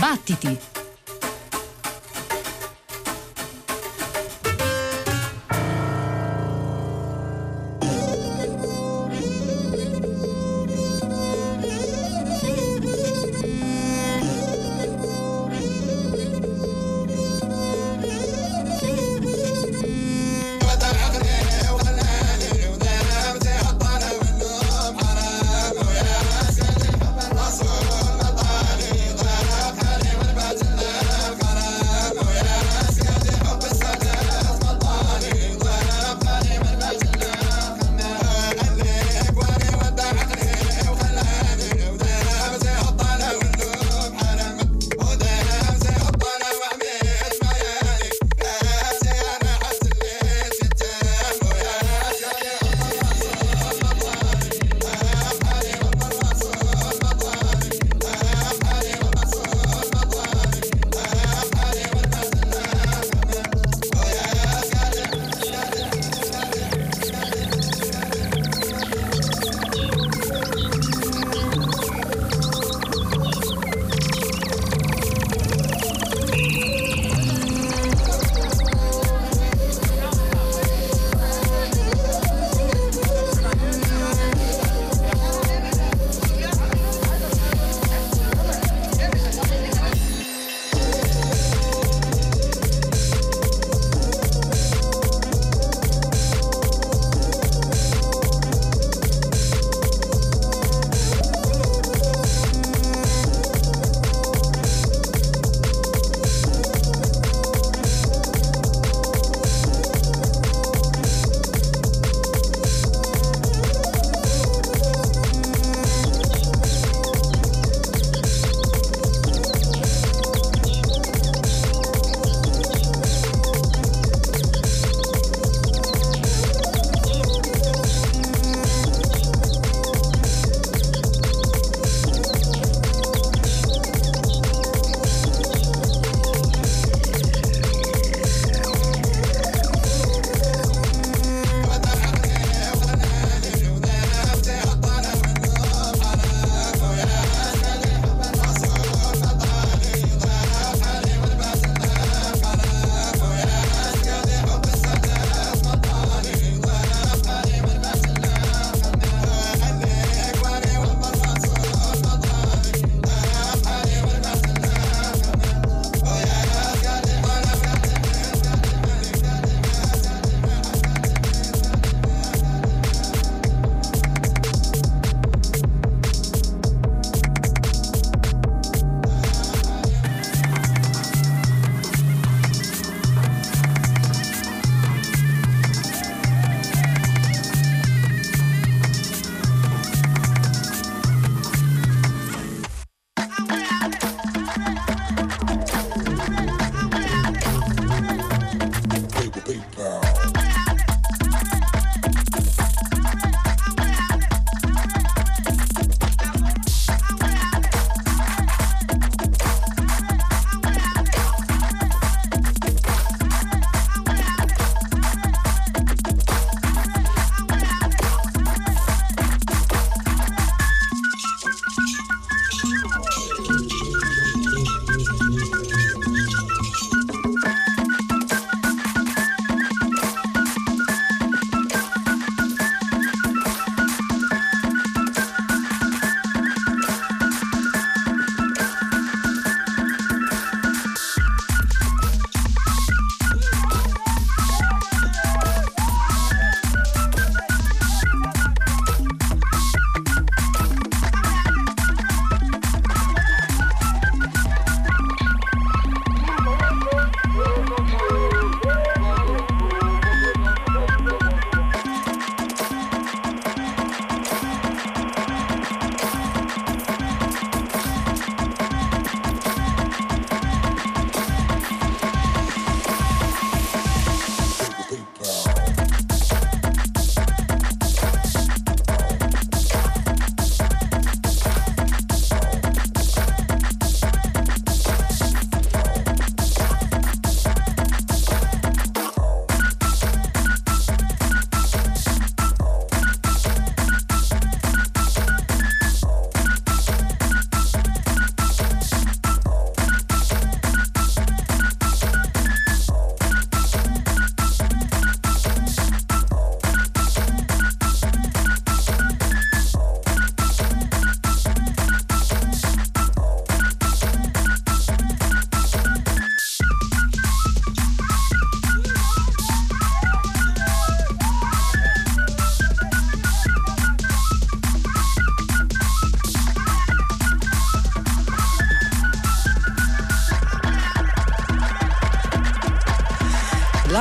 Battiti!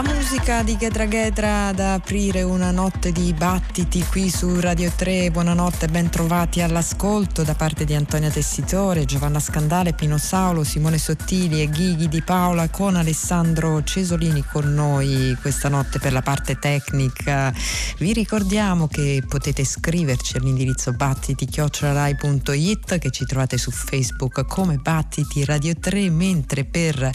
Musica di Ghedra Ghedra ad aprire una notte di battiti qui su Radio 3. Buonanotte, ben trovati all'ascolto da parte di Antonia Tessitore, Giovanna Scandale, Pino Saulo, Simone Sottili e Ghighi di Paola con Alessandro Cesolini con noi questa notte per la parte tecnica. Vi ricordiamo che potete scriverci all'indirizzo battiti.it che ci trovate su Facebook come Battiti Radio 3, mentre per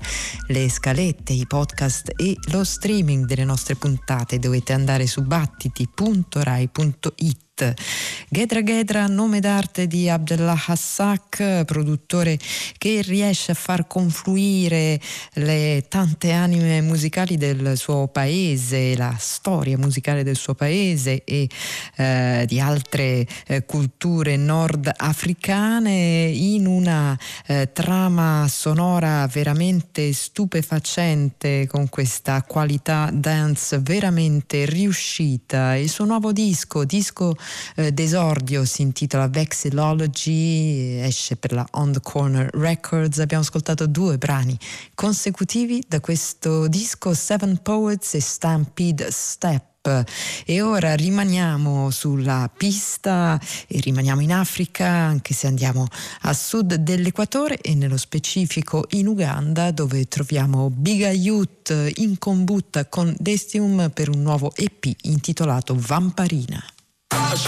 le scalette, i podcast e lo streaming delle nostre puntate. Dovete andare su battiti.rai.it Ghedra Ghedra, nome d'arte di Abdullah Hassak, produttore che riesce a far confluire le tante anime musicali del suo paese, la storia musicale del suo paese e eh, di altre eh, culture nordafricane in una eh, trama sonora veramente stupefacente con questa qualità dance veramente riuscita. Il suo nuovo disco, disco eh, d'esordio si intitola Vexillology, esce per la On the Corner Records. Abbiamo ascoltato due brani consecutivi da questo disco, Seven Poets e Stampede Step e ora rimaniamo sulla pista e rimaniamo in Africa anche se andiamo a sud dell'equatore e nello specifico in Uganda dove troviamo Biga Youth in combutta con Destium per un nuovo EP intitolato Vamparina. Rush.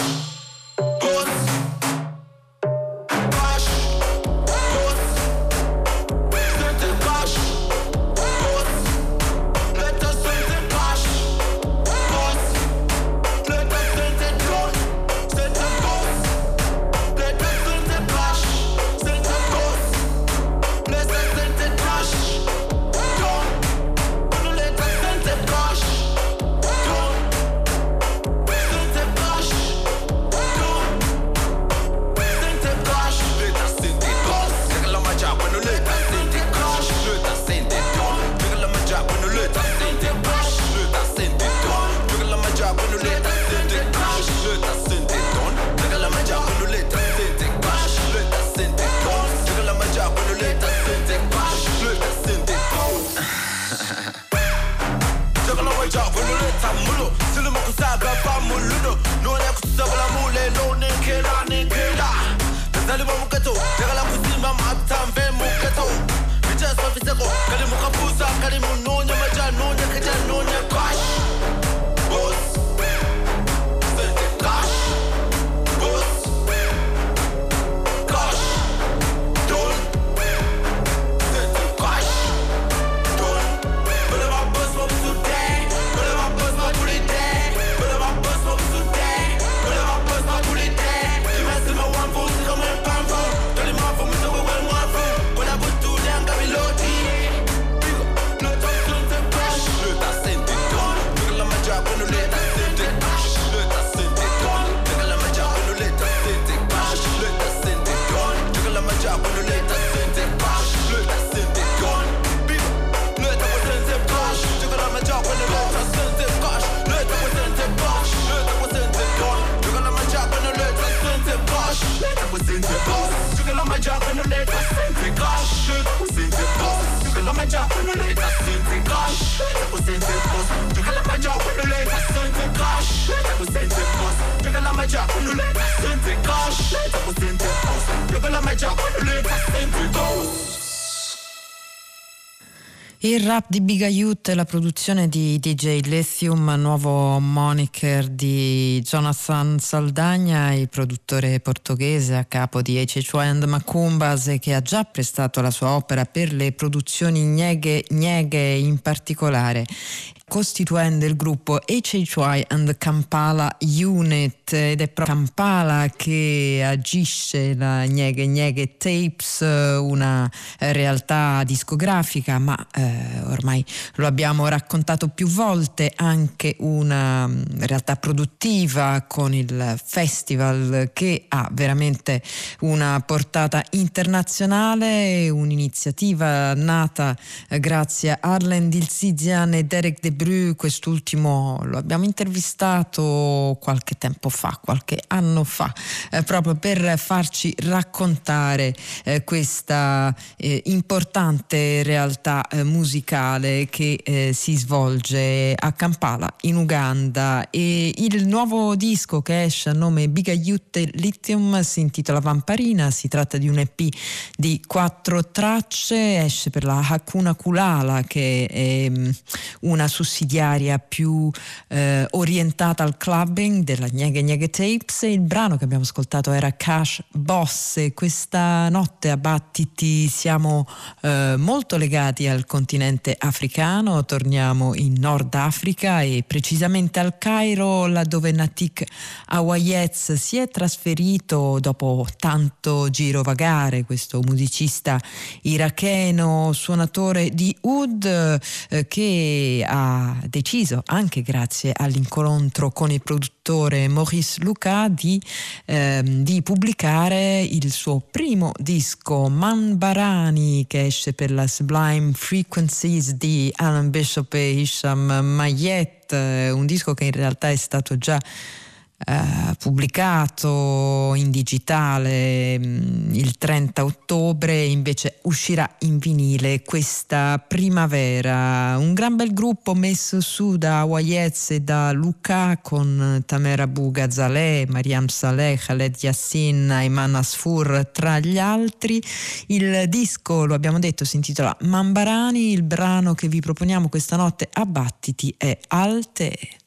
Il rap di Biga Youth e la produzione di DJ Lithium, nuovo moniker di Jonathan Saldagna, il produttore portoghese a capo di HH and Macumbas che ha già prestato la sua opera per le produzioni Nieghe, Nieghe in particolare costituendo il gruppo HHY and Kampala Unit. Ed è proprio Kampala che agisce la Nieghe Nieghe Tapes, una realtà discografica, ma eh, ormai lo abbiamo raccontato più volte, anche una mm, realtà produttiva con il festival che ha veramente una portata internazionale, un'iniziativa nata eh, grazie a Arlen Dilsizian e Derek De Bru, quest'ultimo lo abbiamo intervistato qualche tempo fa, qualche anno fa, eh, proprio per farci raccontare eh, questa eh, importante realtà eh, musicale che eh, si svolge a Kampala, in Uganda. E il nuovo disco che esce a nome Bigayute Lithium si intitola Vamparina, si tratta di un EP di quattro tracce, esce per la Hakuna Kulala che è mm, una sussidiaria più eh, orientata al clubbing della Gneghe Gneghe Tapes. Il brano che abbiamo ascoltato era Cash Boss. E questa notte a Battiti siamo eh, molto legati al continente africano, torniamo in Nord Africa e precisamente al Cairo laddove Natik Awayez si è trasferito dopo tanto girovagare, questo musicista iracheno, suonatore di Ud eh, che ha deciso anche grazie all'incontro con il produttore Maurice Luca di, ehm, di pubblicare il suo primo disco Man Barani che esce per la Sublime Frequencies di Alan Bishop e Hisham Mayet, un disco che in realtà è stato già eh, pubblicato in digitale mh, mm, il 30 ottobre, invece uscirà in vinile questa primavera. Un gran bel gruppo messo su da Wayez e da Luca con Tamera Bugazaleh, Mariam Saleh, Khaled Yassin, Ayman Asfur tra gli altri. Il disco, lo abbiamo detto, si intitola Mambarani, il brano che vi proponiamo questa notte a Battiti è Alte.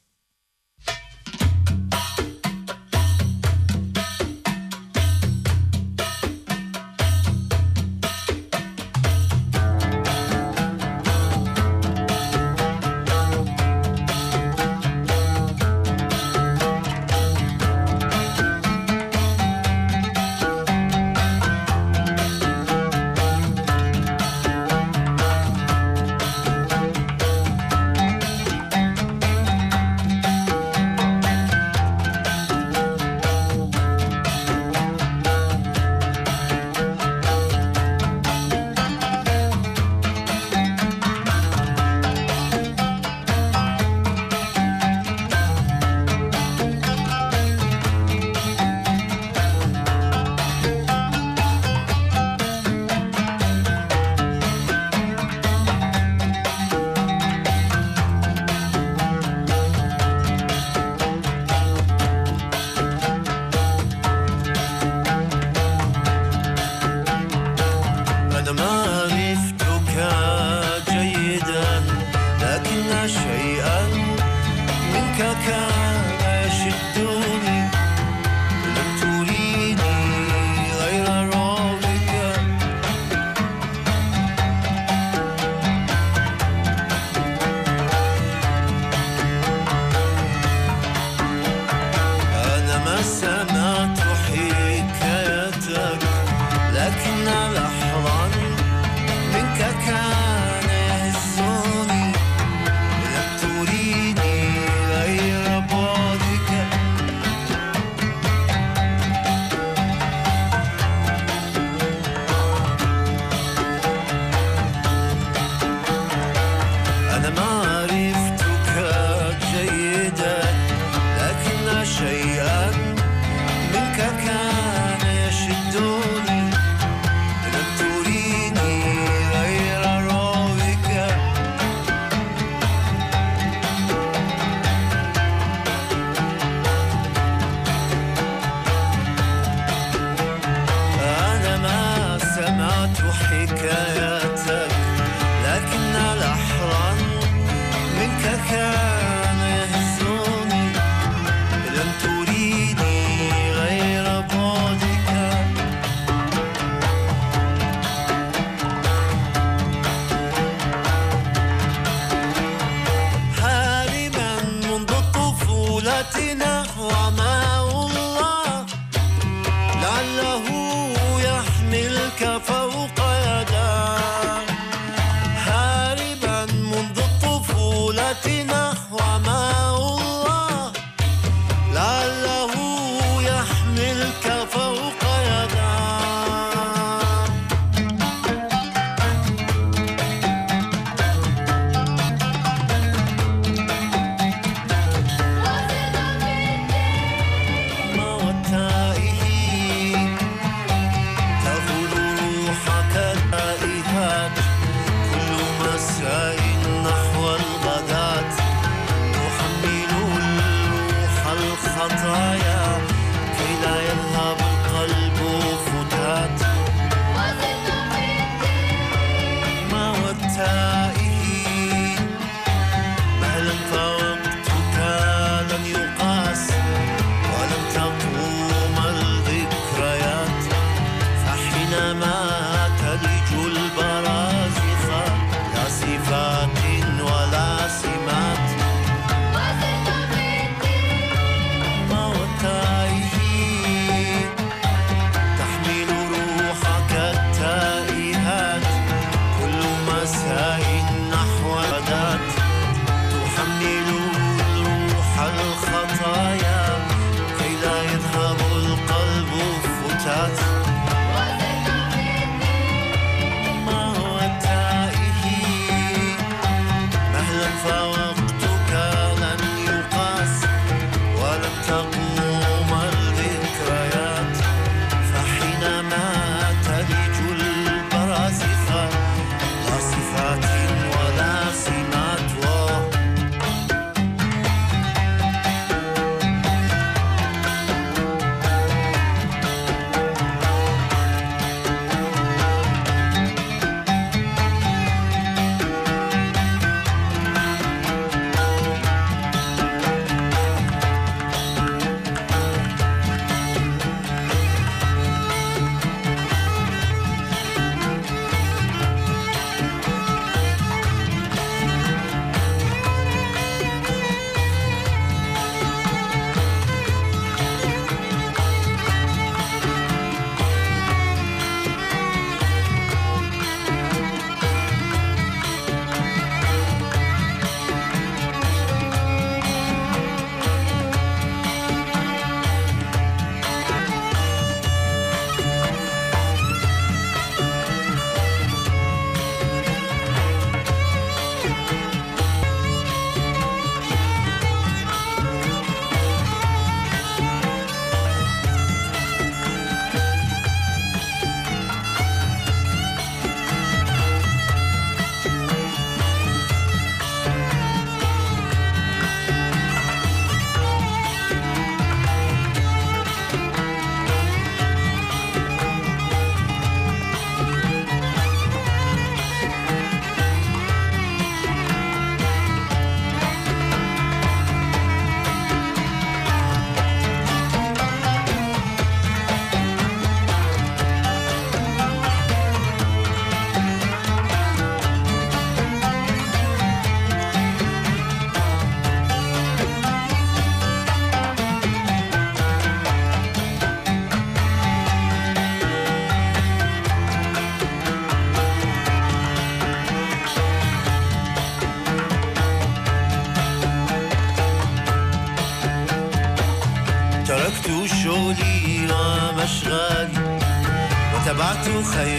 还有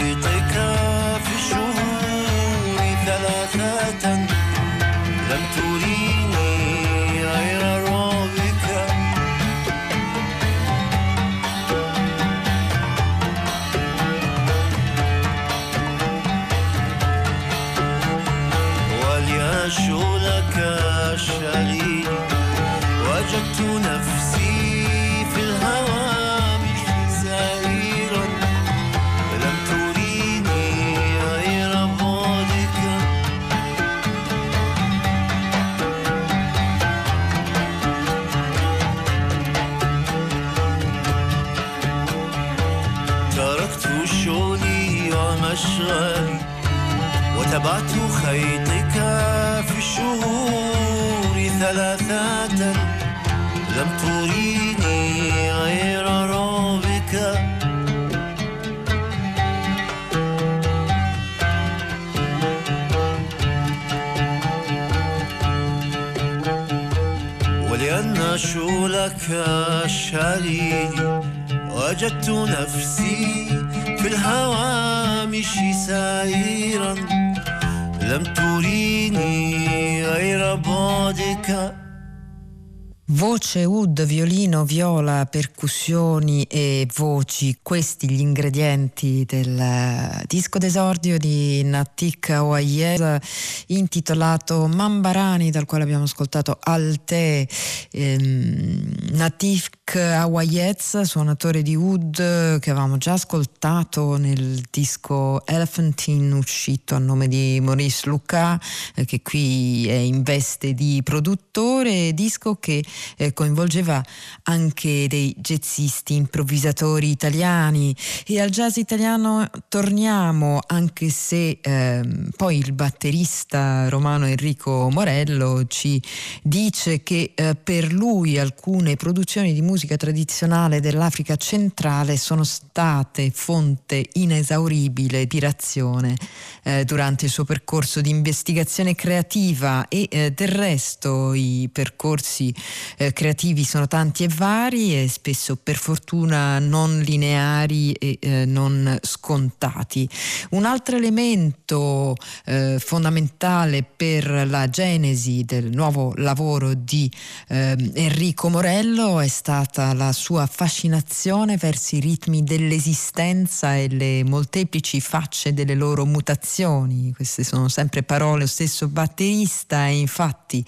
العشرة وتبعت خيطك في الشهور ثلاثة لم تريني غير رابك ولأن شولك شريد وجدت نفسي في الهوى. أمشي سعيرا لم تريني غير بعدك Voce, ud, violino, viola, percussioni e voci, questi gli ingredienti del eh, disco d'esordio di Natik Awayez intitolato Mambarani dal quale abbiamo ascoltato Alte. Ehm, Natik Awayez, suonatore di ud che avevamo già ascoltato nel disco Elephantine uscito a nome di Maurice Luca eh, che qui è in veste di produttore, disco che eh, coinvolgeva anche dei jazzisti, improvvisatori italiani. E al jazz italiano torniamo anche se eh, poi il batterista romano Enrico Morello ci dice che eh, per lui alcune produzioni di musica tradizionale dell'Africa centrale sono state fonte inesauribile di ispirazione eh, durante il suo percorso di investigazione creativa e eh, del resto i percorsi eh, creativi sono tanti e vari e spesso per fortuna non lineari e eh, non scontati. Un altro elemento eh, fondamentale per la genesi del nuovo lavoro di ehm, Enrico Morello è stata la sua fascinazione verso i ritmi dell'esistenza e le molteplici facce delle loro mutazioni. Queste sono sempre parole, lo stesso batterista e infatti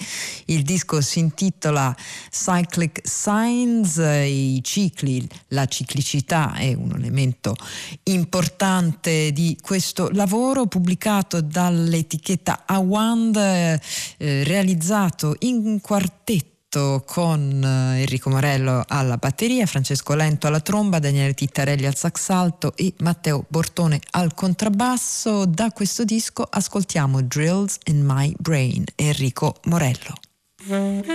il disco si intitola Cyclic Signs, i cicli, la ciclicità è un elemento importante di questo lavoro pubblicato dall'etichetta Awand, eh, realizzato in quartetto con eh, Enrico Morello alla batteria, Francesco Lento alla tromba, Daniele Tittarelli al sax alto e Matteo Bortone al contrabbasso. Da questo disco ascoltiamo Drills in My Brain, Enrico Morello. Mm-hmm.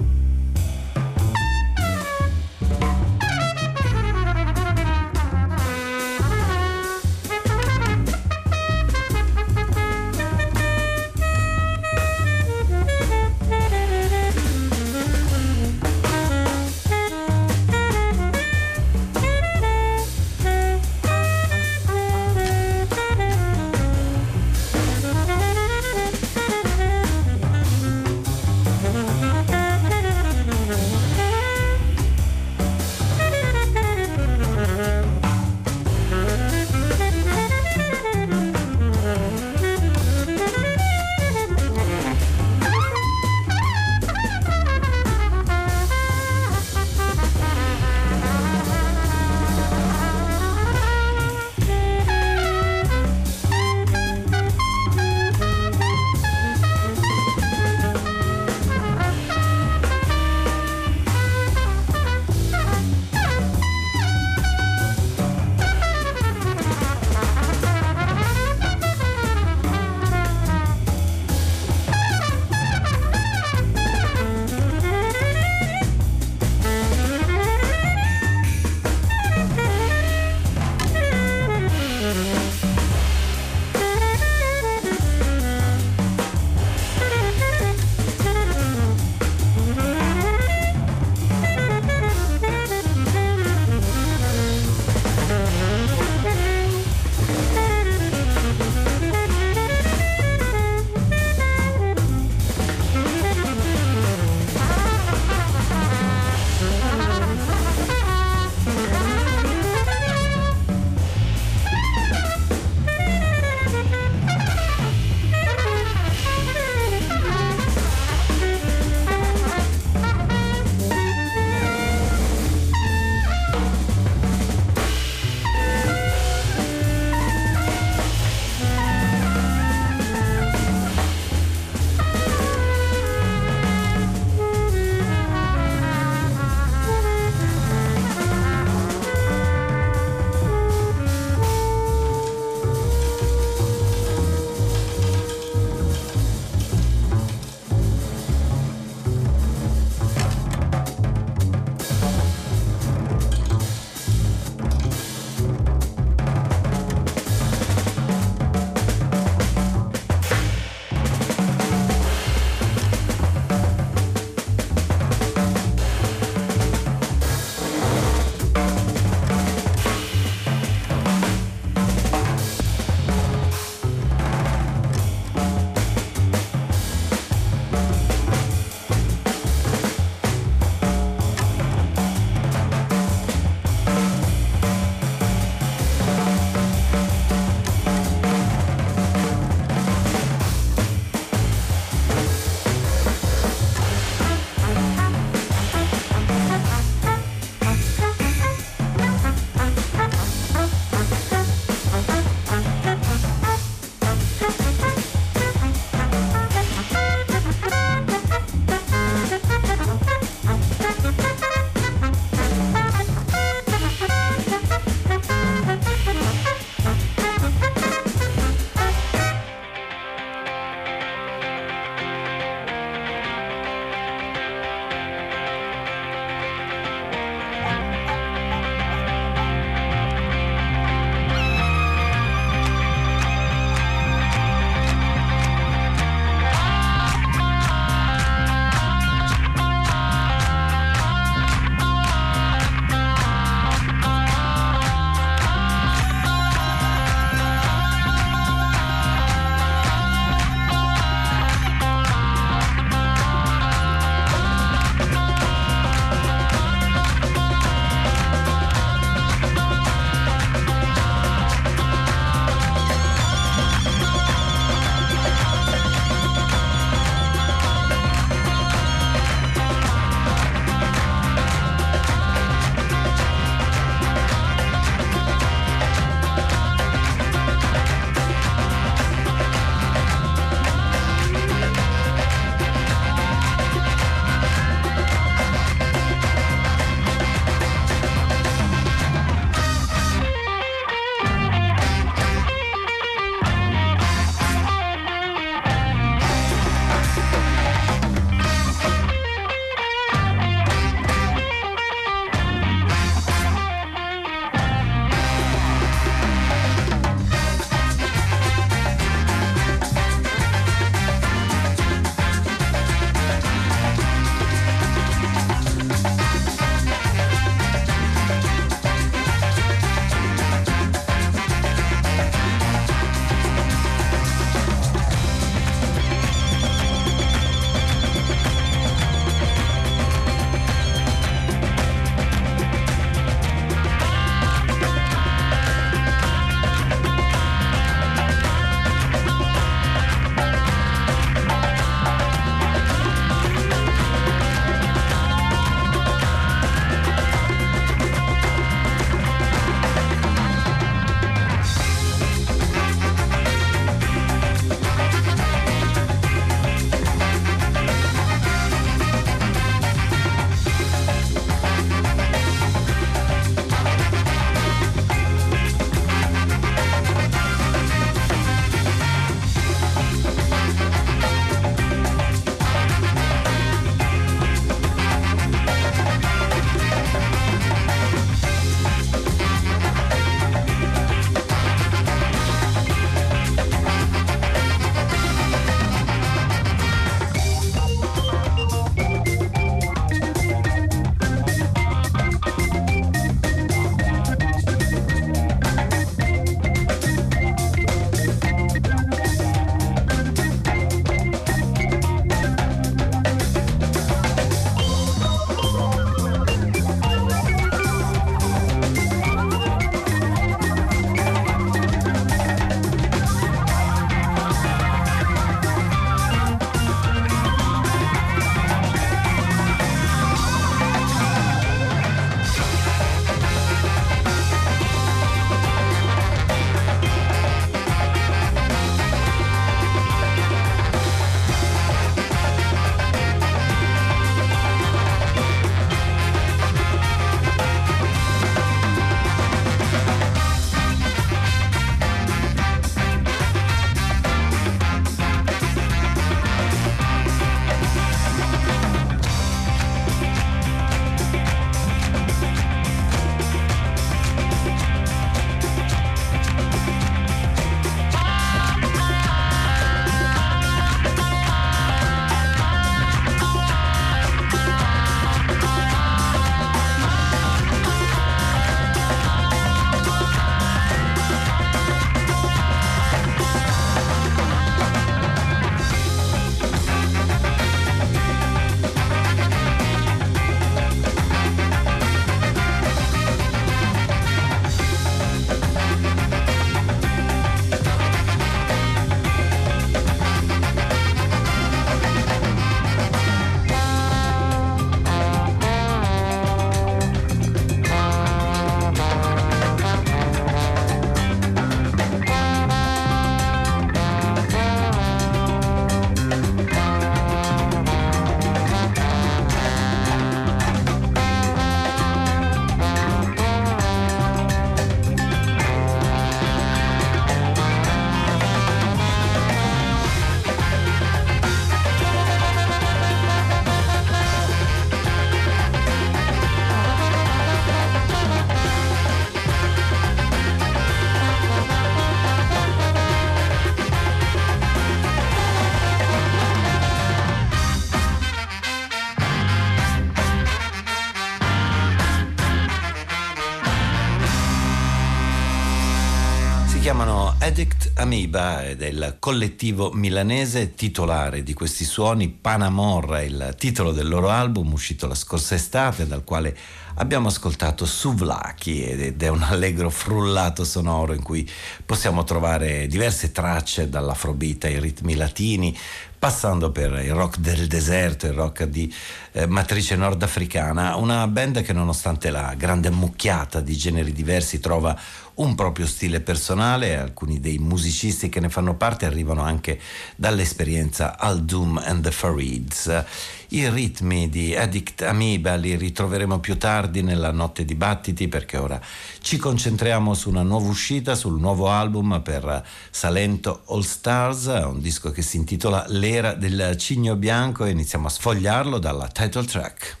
Amoeba ed è il collettivo milanese titolare di questi suoni. Panamorra il titolo del loro album uscito la scorsa estate dal quale abbiamo ascoltato Suvlaki ed è un allegro frullato sonoro in cui possiamo trovare diverse tracce dall'afrobeat ai ritmi latini, passando per il rock del deserto, il rock di eh, matrice nordafricana, una band che nonostante la grande mucchiata di generi diversi trova un proprio stile personale, alcuni dei musicisti che ne fanno parte arrivano anche dall'esperienza Al Doom and the Farids. I ritmi di Addict Amoeba li ritroveremo più tardi nella notte di battiti perché ora ci concentriamo su una nuova uscita, sul nuovo album per Salento All Stars, un disco che si intitola L'era del cigno bianco e iniziamo a sfogliarlo dalla title track.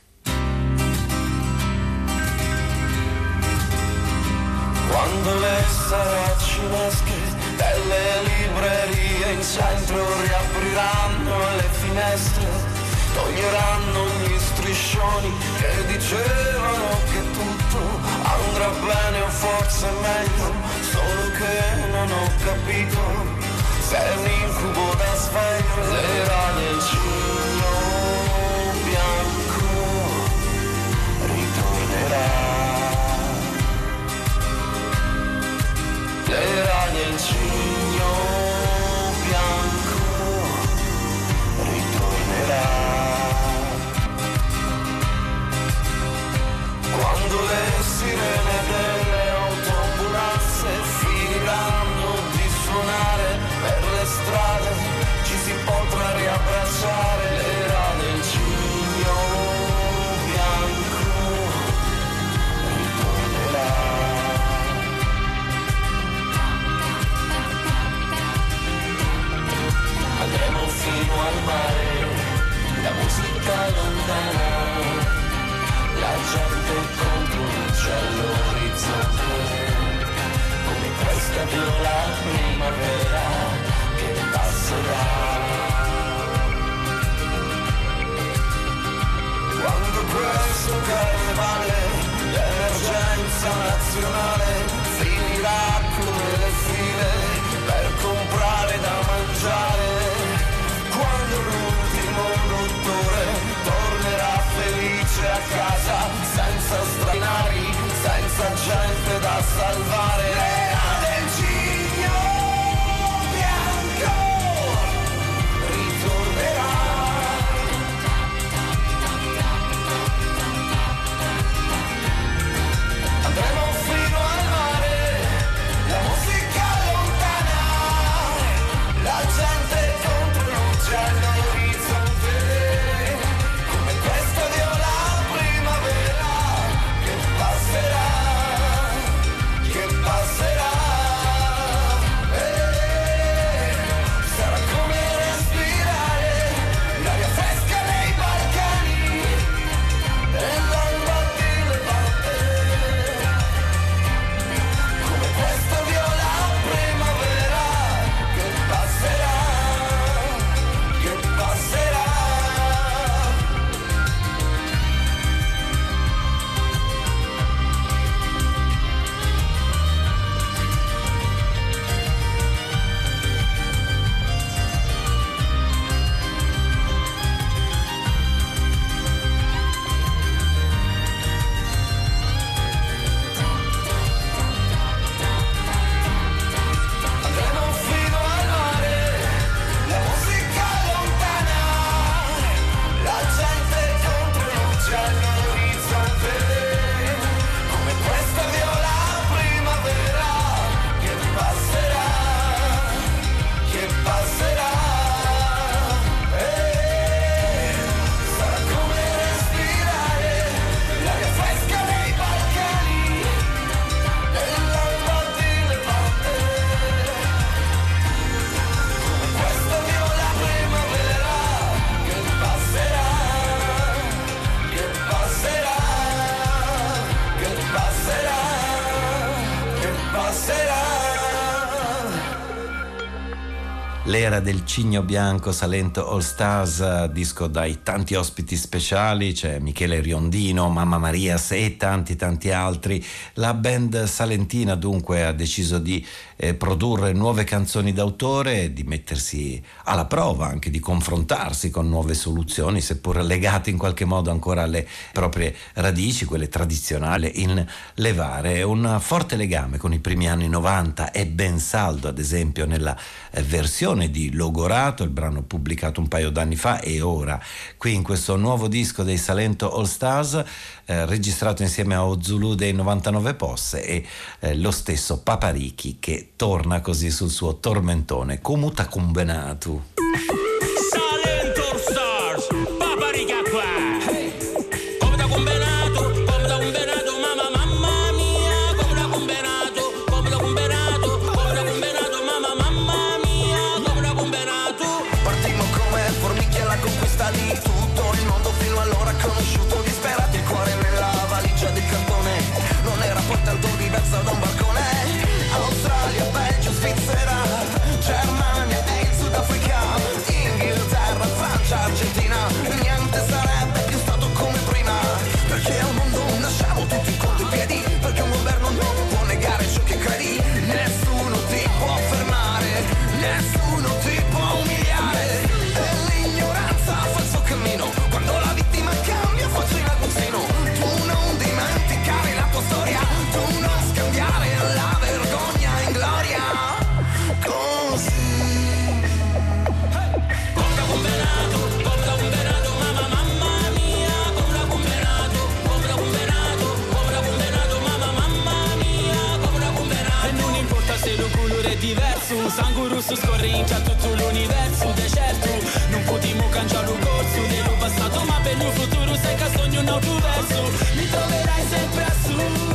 Quando le saracinesche delle librerie in centro riapriranno le finestre, toglieranno gli striscioni che dicevano che tutto andrà bene o forse meglio, solo che non ho capito se è un incubo da sveglio, l'era del cigno bianco ritornerà. L'era del cigno bianco ritornerà. Quando le sirene al mare, la musica lontana, la gente contro il cielo orizzonte, come questa viola primavera che passerà. quando questo carnevale l'emergenza nazionale finirà come le file casa senza stranari, senza gente da salvare. Del Cigno Bianco Salento All Stars, disco dai tanti ospiti speciali, c'è Michele Riondino, Mamma Maria e tanti tanti altri. La band salentina dunque ha deciso di eh, produrre nuove canzoni d'autore, di mettersi alla prova, anche di confrontarsi con nuove soluzioni, seppur legate in qualche modo ancora alle proprie radici, quelle tradizionali, in levare un forte legame con i primi anni 90 è ben saldo, ad esempio nella eh, versione di Logorato, il brano pubblicato un paio d'anni fa e ora qui in questo nuovo disco dei Salento All Stars eh, registrato insieme a Ozulu dei 99 Posse e eh, lo stesso Paparichi che torna così sul suo tormentone Comuta Cumbenatu. Su scorre in tutto l'universo deserto. Non potremo cambiare il corso dello passato Ma per il futuro sai che sogno un altro verso. Mi troverai sempre a sud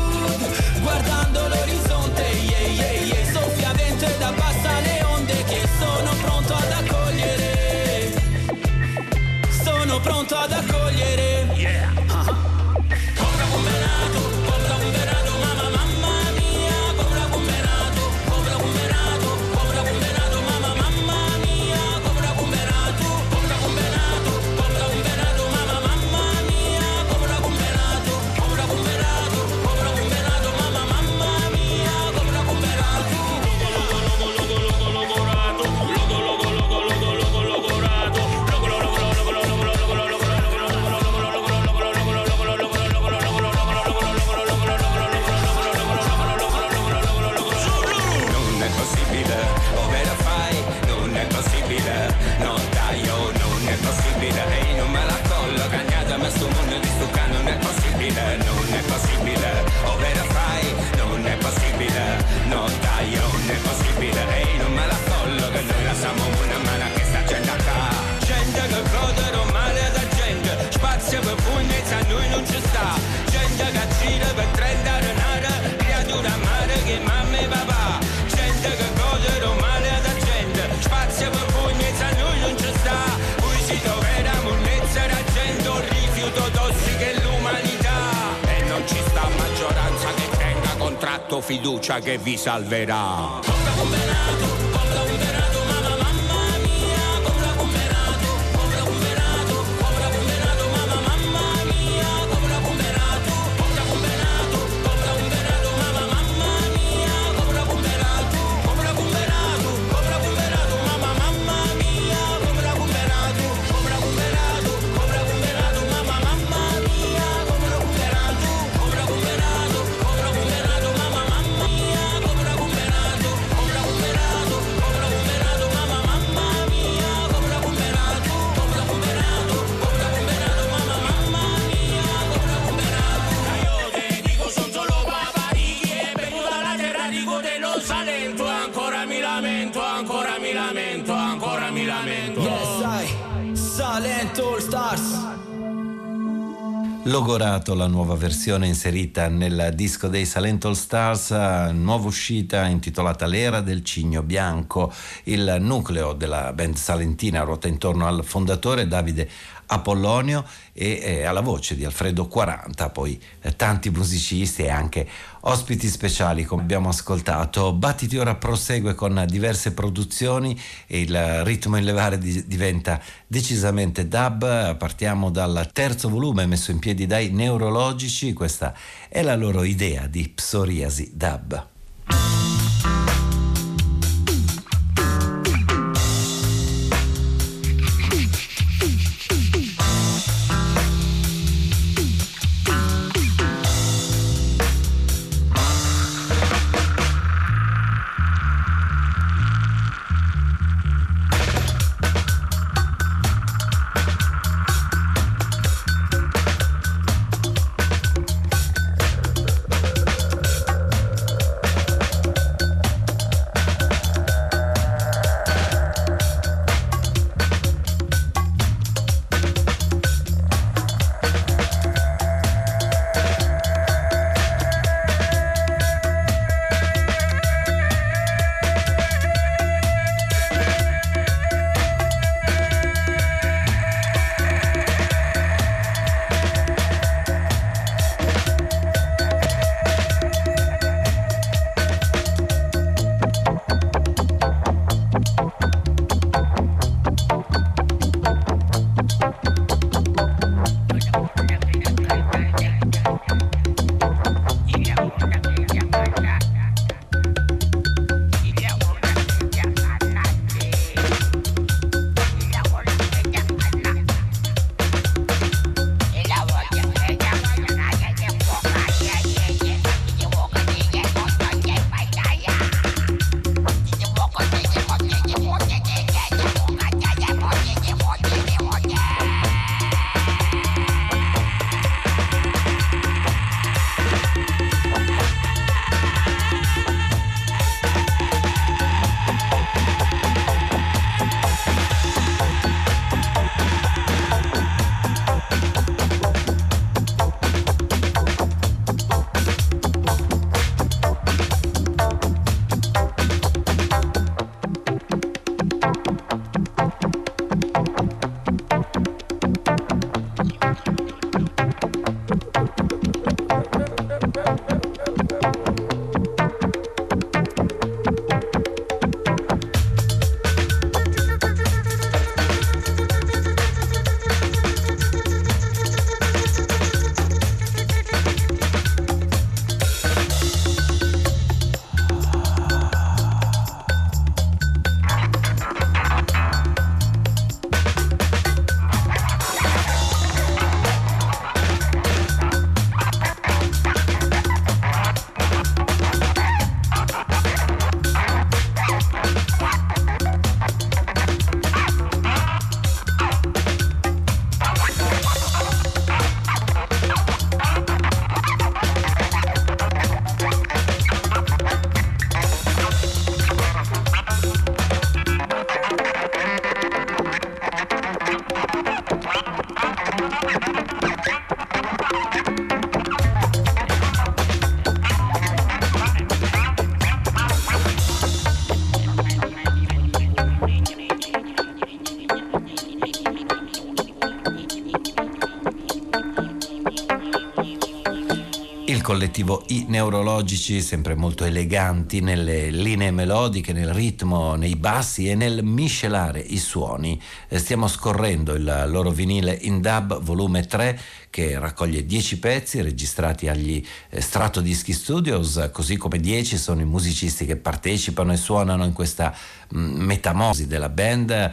fiducia che vi salverà. Logorato la nuova versione inserita nel disco dei Silent All Stars, nuova uscita intitolata L'era del cigno bianco. Il nucleo della band salentina ruota intorno al fondatore Davide Apollonio e eh, alla voce di Alfredo 40, poi eh, tanti musicisti e anche ospiti speciali come abbiamo ascoltato. Battiti ora prosegue con diverse produzioni e il ritmo in levare di, diventa decisamente dub. Partiamo dal terzo volume messo in piedi dai neurologici, questa è la loro idea di psoriasi dub. Collettivo I Neurologici, sempre molto eleganti nelle linee melodiche, nel ritmo, nei bassi e nel miscelare i suoni. Eh, stiamo scorrendo il loro vinile in dub volume 3 che raccoglie 10 pezzi registrati agli eh, Stratodischi Studios, così come 10 sono i musicisti che partecipano e suonano in questa mm, metamosi della band, eh,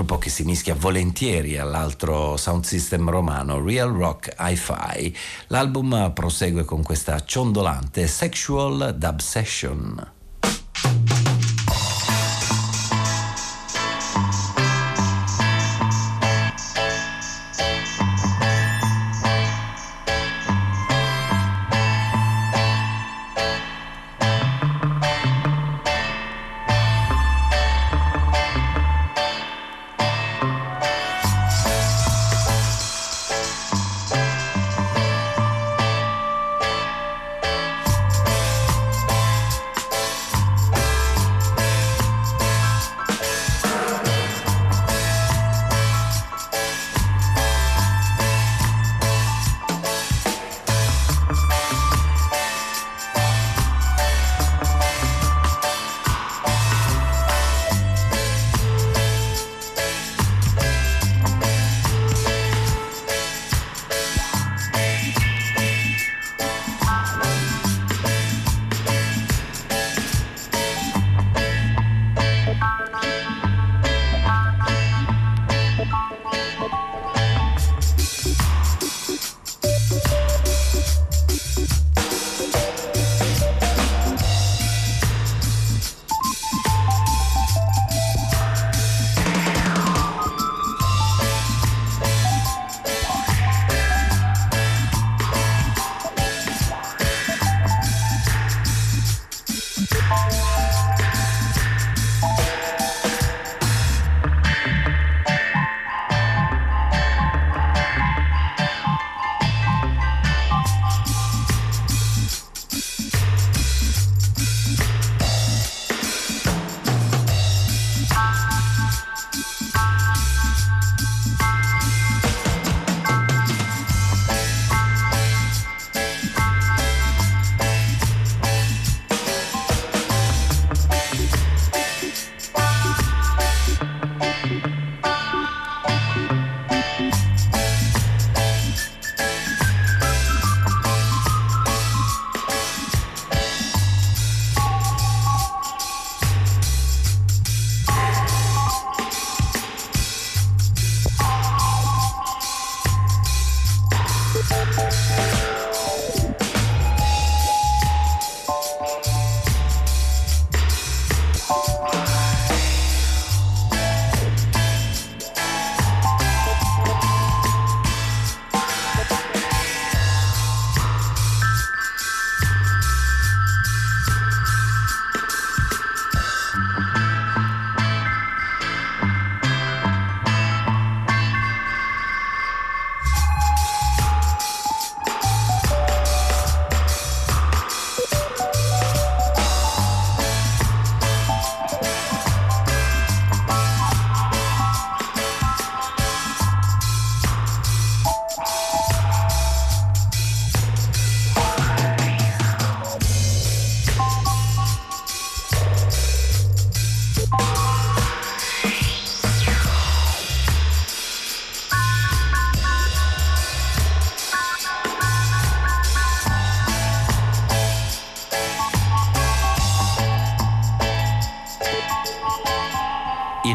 gruppo che si mischia volentieri all'altro sound system romano Real Rock Hi-Fi. L'album prosegue con questa ciondolante Sexual Dub Session.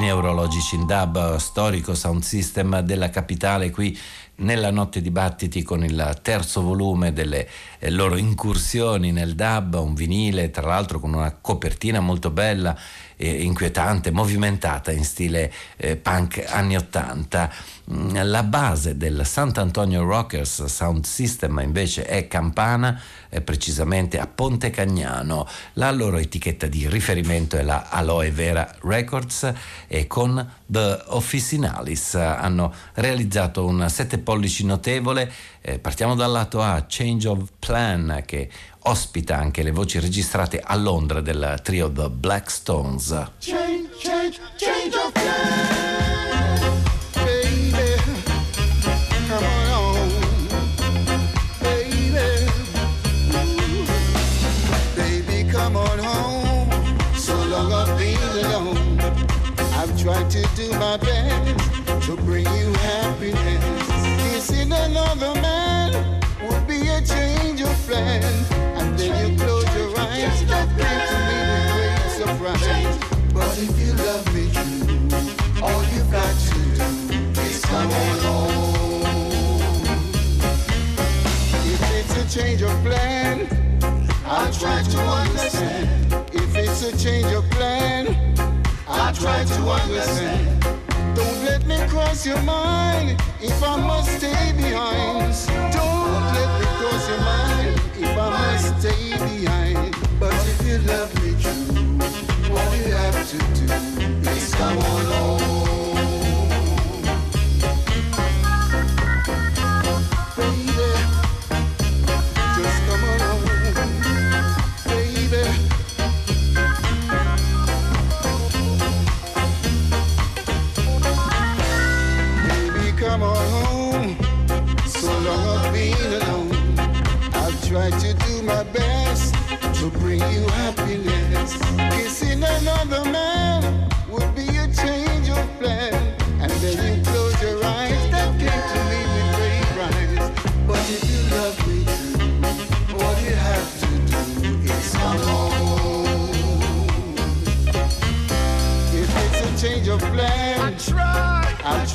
Neurologici in dub, storico sound system della capitale qui nella notte di battiti con il terzo volume delle eh, loro incursioni nel dub, un vinile tra l'altro con una copertina molto bella e inquietante, movimentata in stile eh, punk anni 80. Mm, la base del Sant'Antonio Rockers Sound System invece è Campana, eh, precisamente a Ponte Cagnano. La loro etichetta di riferimento è la Aloe Vera Records e con The Officinalis hanno realizzato un 7 pollici notevole. Eh, partiamo dal lato A, Change of Plan, che ospita anche le voci registrate a Londra del trio The Black Stones. Change, change, change understand. If it's a change of plan, I'll try to understand. Don't let me cross your mind if I must stay behind. Don't let me cross your mind if I must stay behind. But if you love me true, all you have to do is come on home.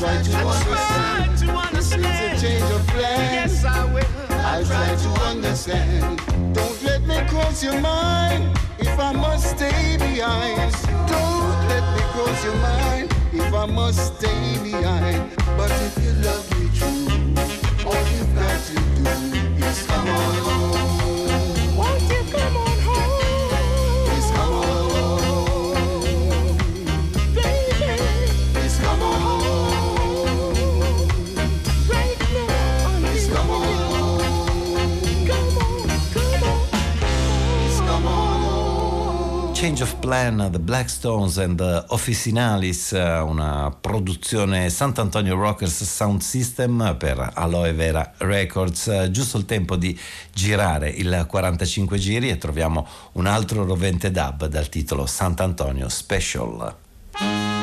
try to understand. Things change of plan. Yes, I will. I try to understand. Don't let me cross your mind if I must stay behind. Don't let me cross your mind if I must stay behind. But if you love me true, all you've got to do. The Black Stones and the Officinalis, una produzione Sant'Antonio Rockers Sound System per Aloe Vera Records. Giusto il tempo di girare il 45 giri e troviamo un altro rovente dub dal titolo Sant'Antonio Special.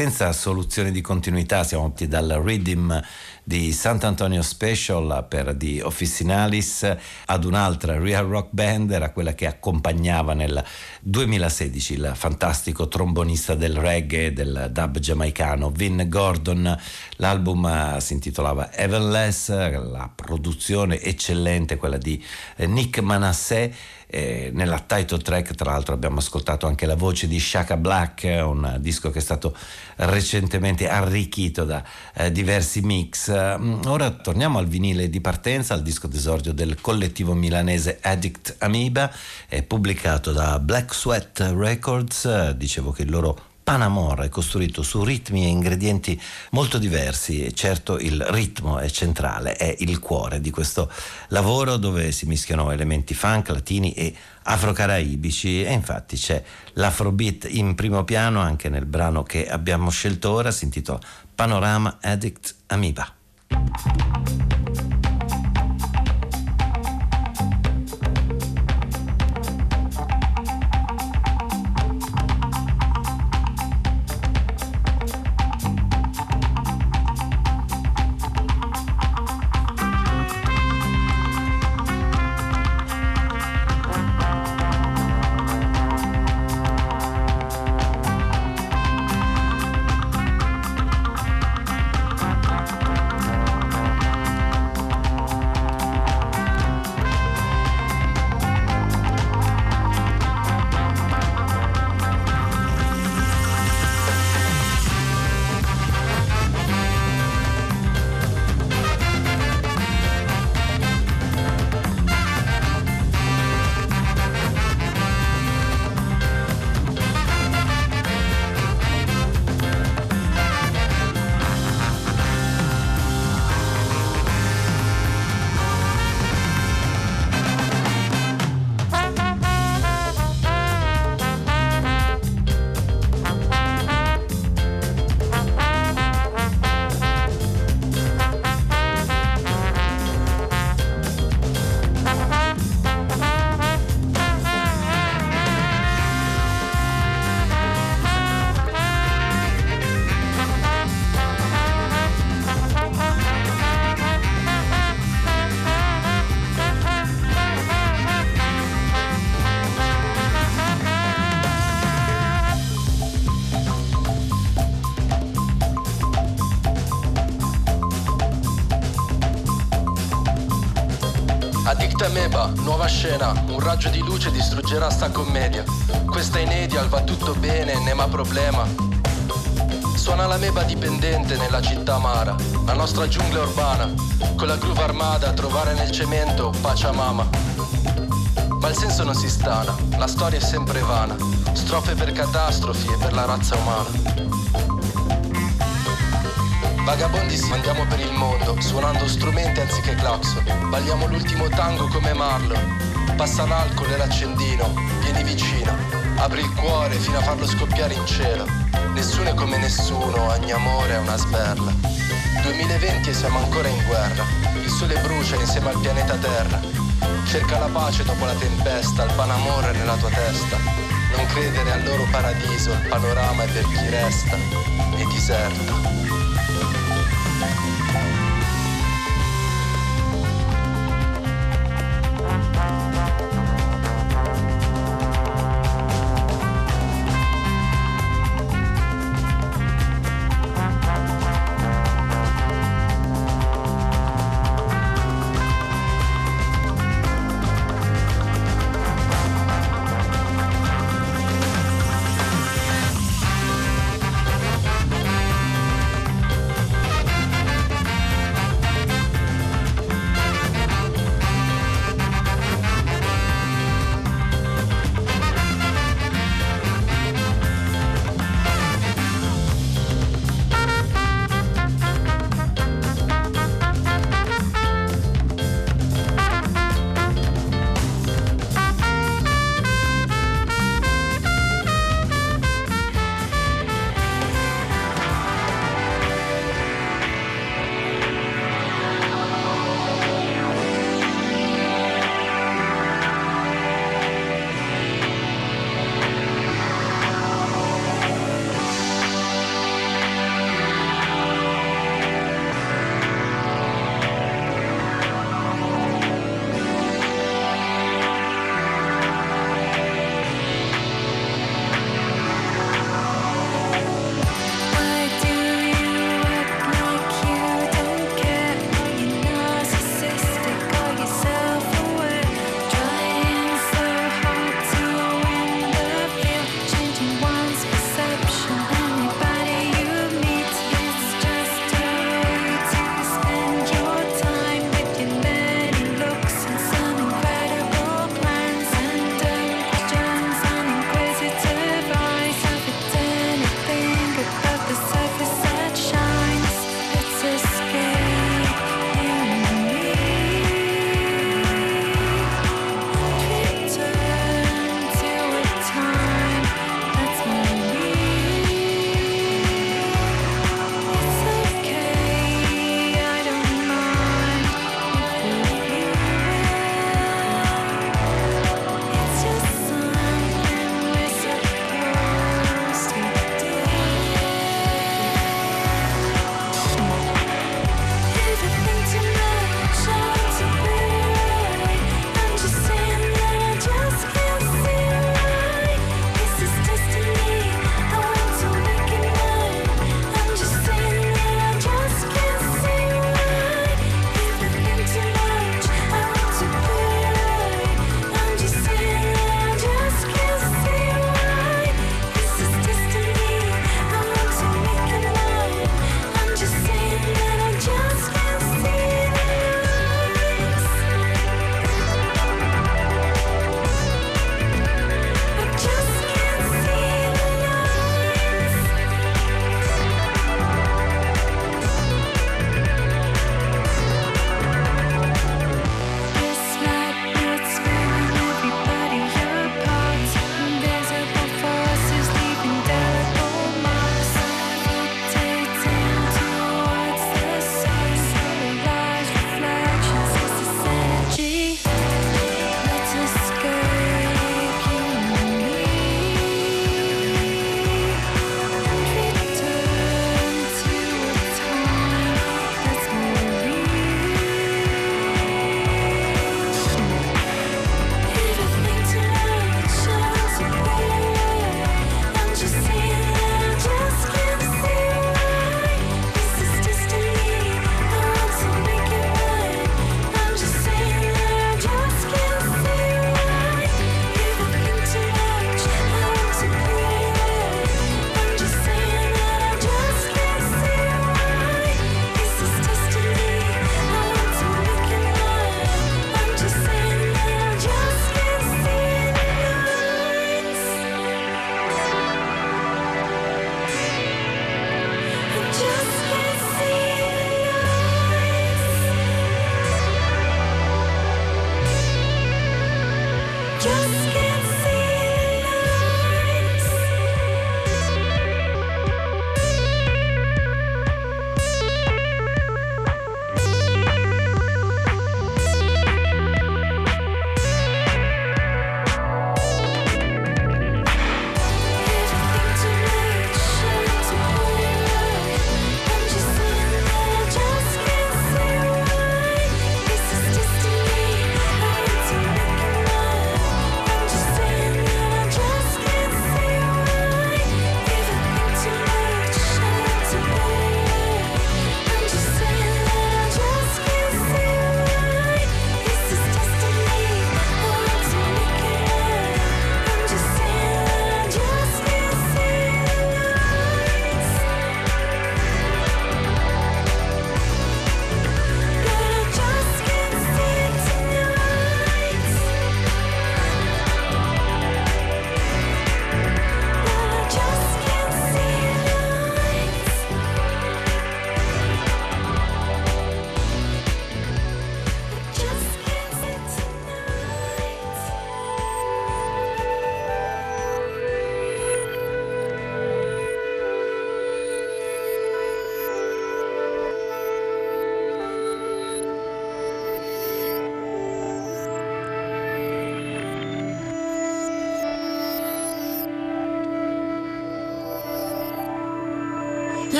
Senza soluzione di continuità siamo partiti dal rhythm di Sant'Antonio Special per The Officinalis ad un'altra Real Rock Band, era quella che accompagnava nel 2016 il fantastico trombonista del reggae del dub giamaicano Vin Gordon. L'album eh, si intitolava Everless, la produzione eccellente, quella di eh, Nick Manasseh. Eh, nella title track tra l'altro abbiamo ascoltato anche la voce di Shaka Black, un disco che è stato recentemente arricchito da eh, diversi mix. Mm, Ora torniamo al vinile di partenza, al disco d'esordio del collettivo milanese Addict Amoeba, è pubblicato da Black Sweat Records, Eh, dicevo che il loro Panamor è costruito su ritmi e ingredienti molto diversi e certo il ritmo è centrale, è il cuore di questo lavoro dove si mischiano elementi funk, latini e afrocaraibici e infatti c'è l'afrobeat in primo piano anche nel brano che abbiamo scelto ora, si intitola Panorama Addict Amoeba. Nuova scena, un raggio di luce distruggerà sta commedia. Questa è inedia, va tutto bene, nema problema. Suona la meba dipendente nella città amara, la nostra giungla urbana, con la groove armata, trovare nel cemento Pachamama. Ma il senso non si stana, la storia è sempre vana, strofe per catastrofi e per la razza umana. Vagabondi andiamo per il mondo, suonando strumenti anziché clacson. Balliamo l'ultimo tango come Marlon. Passa l'alcol e l'accendino, vieni vicino. Apri il cuore fino a farlo scoppiare in cielo. Nessuno è come nessuno, ogni amore è una sberla. 2020 e siamo ancora in guerra. Il sole brucia insieme al pianeta Terra. Cerca la pace dopo la tempesta, il panamore nella tua testa. Non credere al loro paradiso, il panorama è per chi resta e diserta.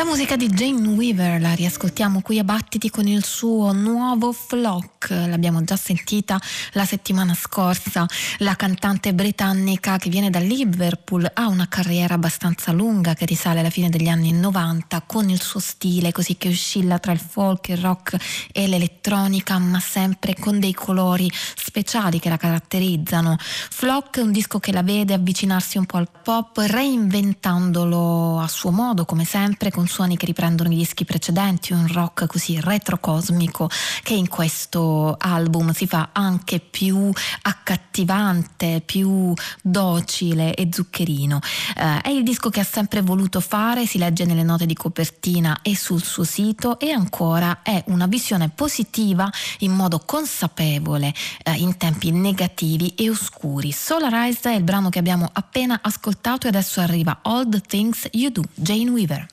La musica di Jane Weaver la riascoltiamo qui a Battiti con il suo nuovo Flock, l'abbiamo già sentita la settimana scorsa, la cantante britannica che viene da Liverpool ha una carriera abbastanza lunga che risale alla fine degli anni 90 con il suo stile così che oscilla tra il folk, il rock e l'elettronica ma sempre con dei colori speciali che la caratterizzano. Flock è un disco che la vede avvicinarsi un po' al pop reinventandolo a suo modo come sempre con suoni che riprendono i dischi precedenti, un rock così retrocosmico che in questo album si fa anche più accattivante, più docile e zuccherino. Eh, è il disco che ha sempre voluto fare, si legge nelle note di copertina e sul suo sito e ancora è una visione positiva in modo consapevole eh, in tempi negativi e oscuri. Solarized è il brano che abbiamo appena ascoltato e adesso arriva All the Things You Do, Jane Weaver.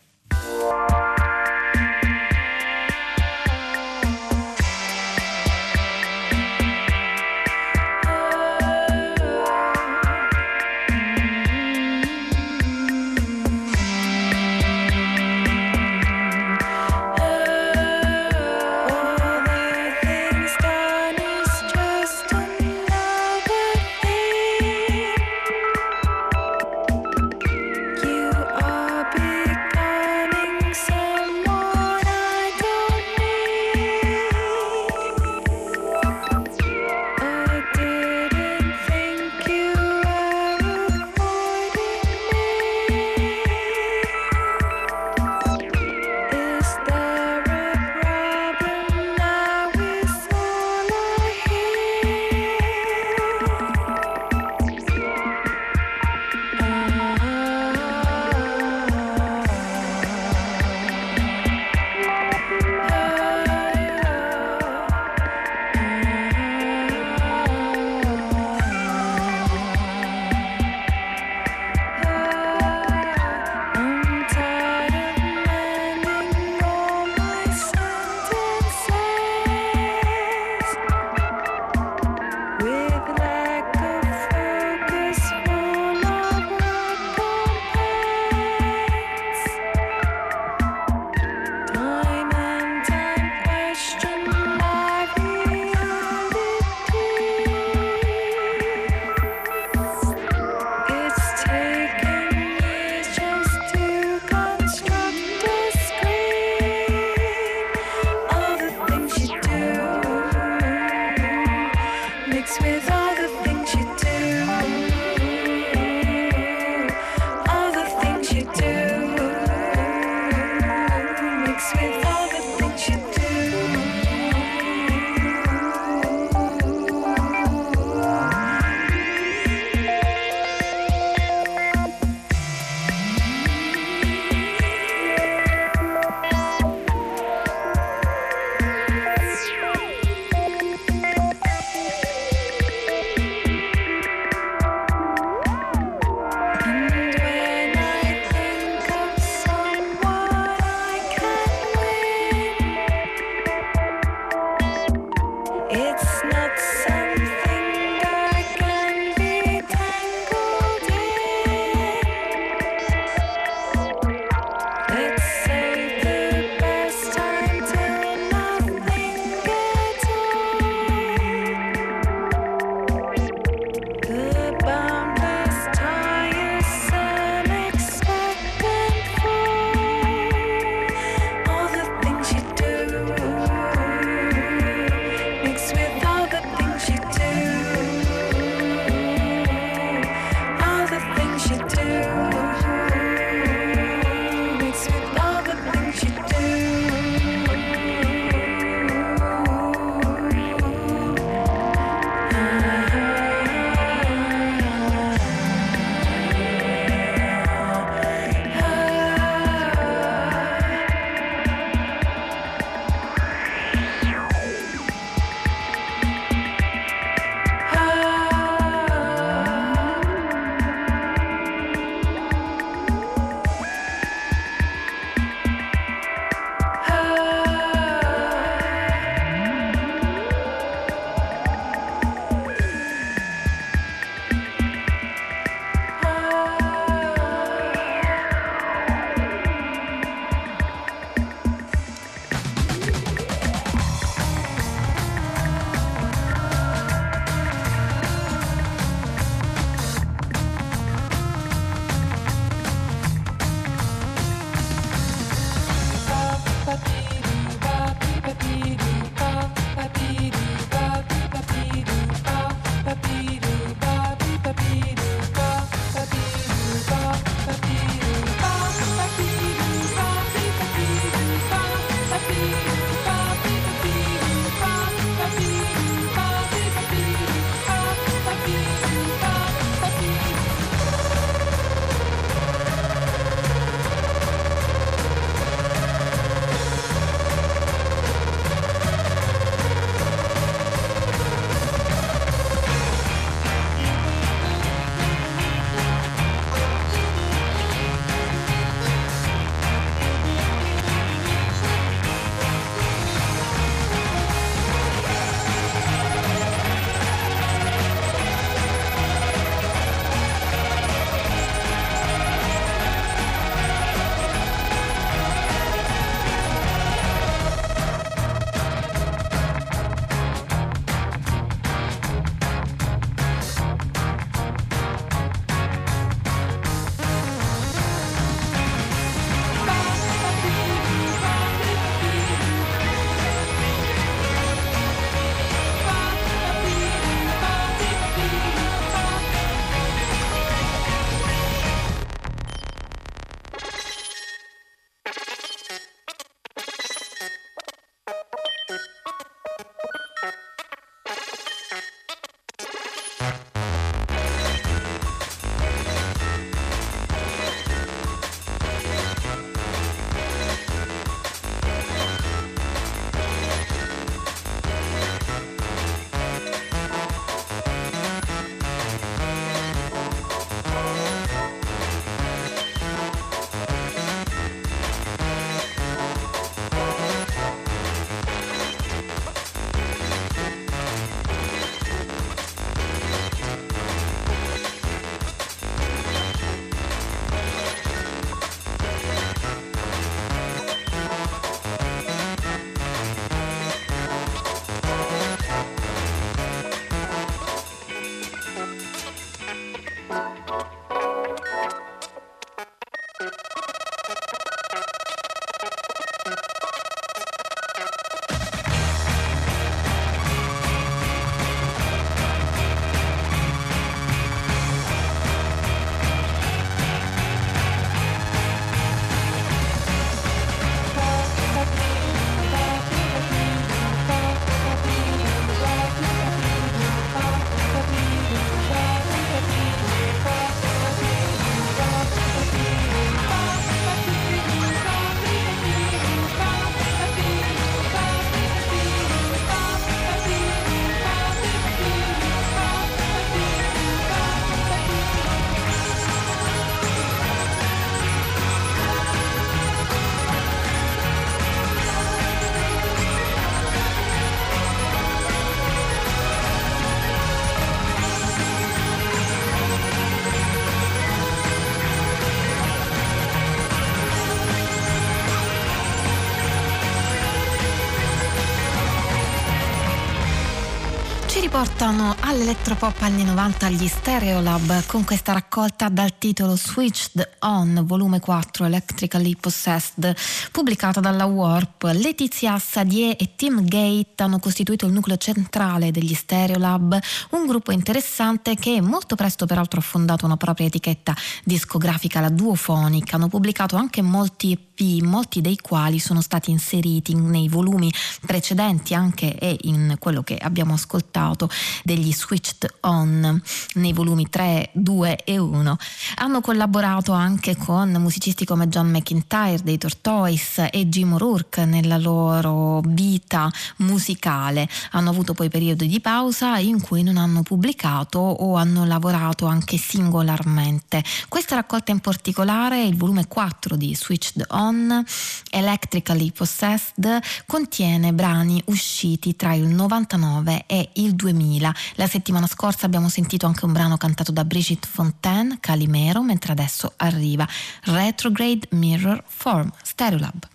Riportano all'elettropop anni 90 gli Stereolab con questa raccolta dal titolo Switched On, volume 4, Electrically Possessed, pubblicata dalla Warp. Letizia Sadie e Tim Gate hanno costituito il nucleo centrale degli Stereolab, un gruppo interessante che molto presto peraltro ha fondato una propria etichetta discografica, la Duophonic. Hanno pubblicato anche molti EP, molti dei quali sono stati inseriti nei volumi precedenti anche e in quello che abbiamo ascoltato degli Switched On nei volumi 3, 2 e 1. Hanno collaborato anche con musicisti come John McIntyre dei Tortoise e Jim O'Rourke nella loro vita musicale. Hanno avuto poi periodi di pausa in cui non hanno pubblicato o hanno lavorato anche singolarmente. Questa raccolta in particolare, il volume 4 di Switched On, Electrically Possessed, contiene brani usciti tra il 99 e il 2000. 2000. La settimana scorsa abbiamo sentito anche un brano cantato da Brigitte Fontaine, Calimero, mentre adesso arriva Retrograde Mirror Form, Stereolab.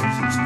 Thank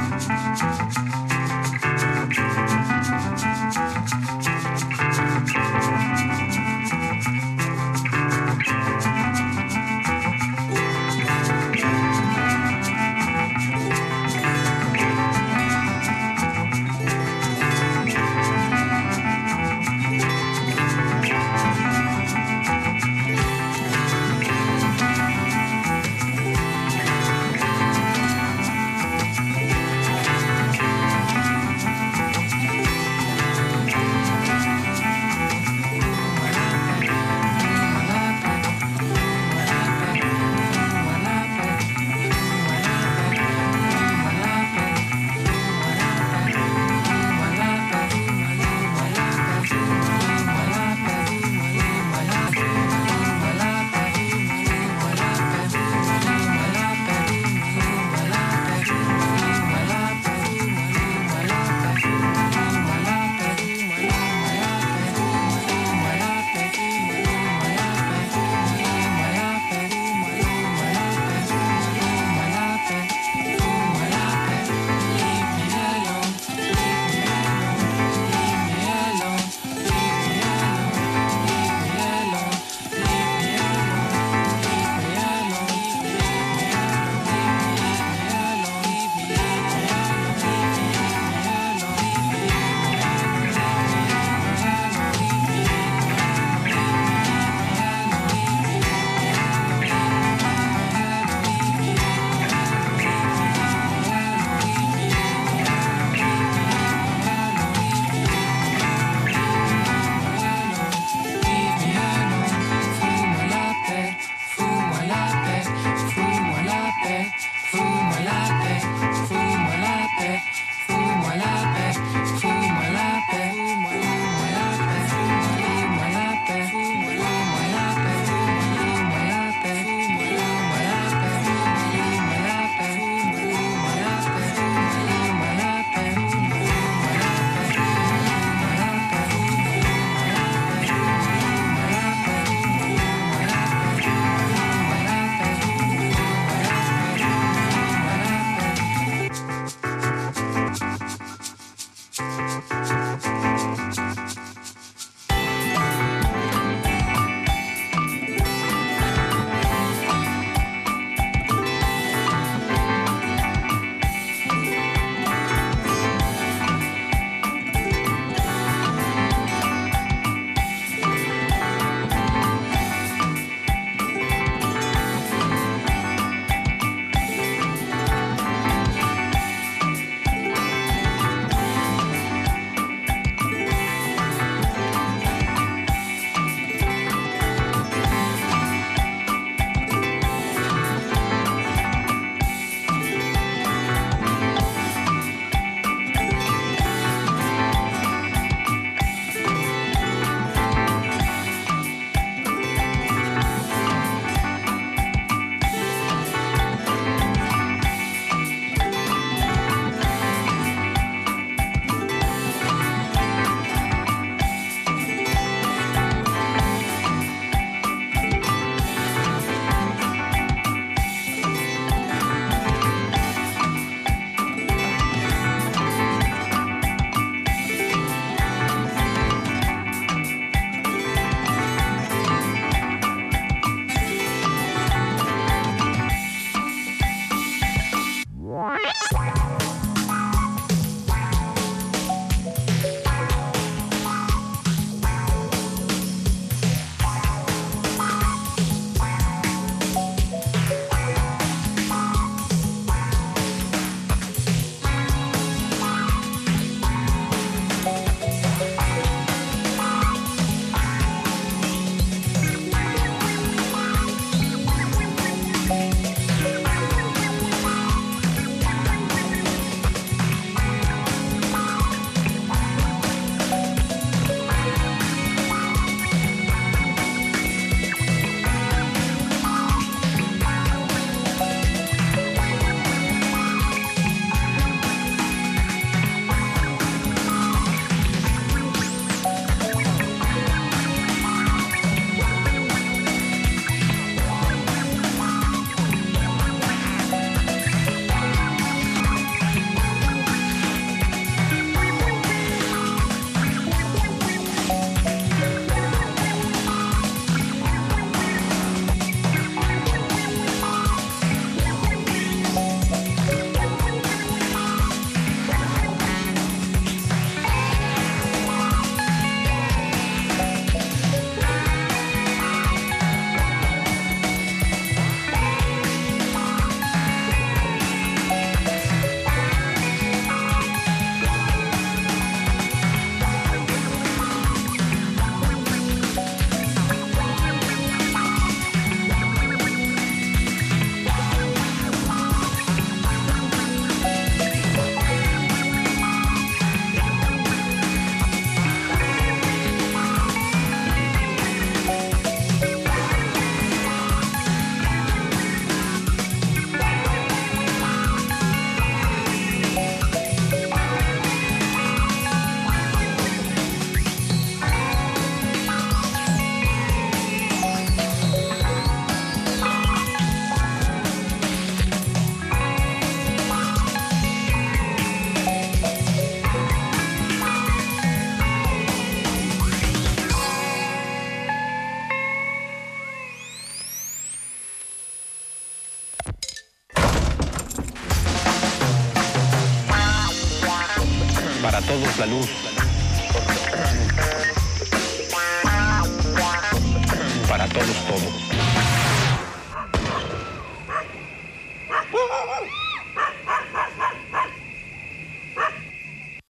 todos la luz.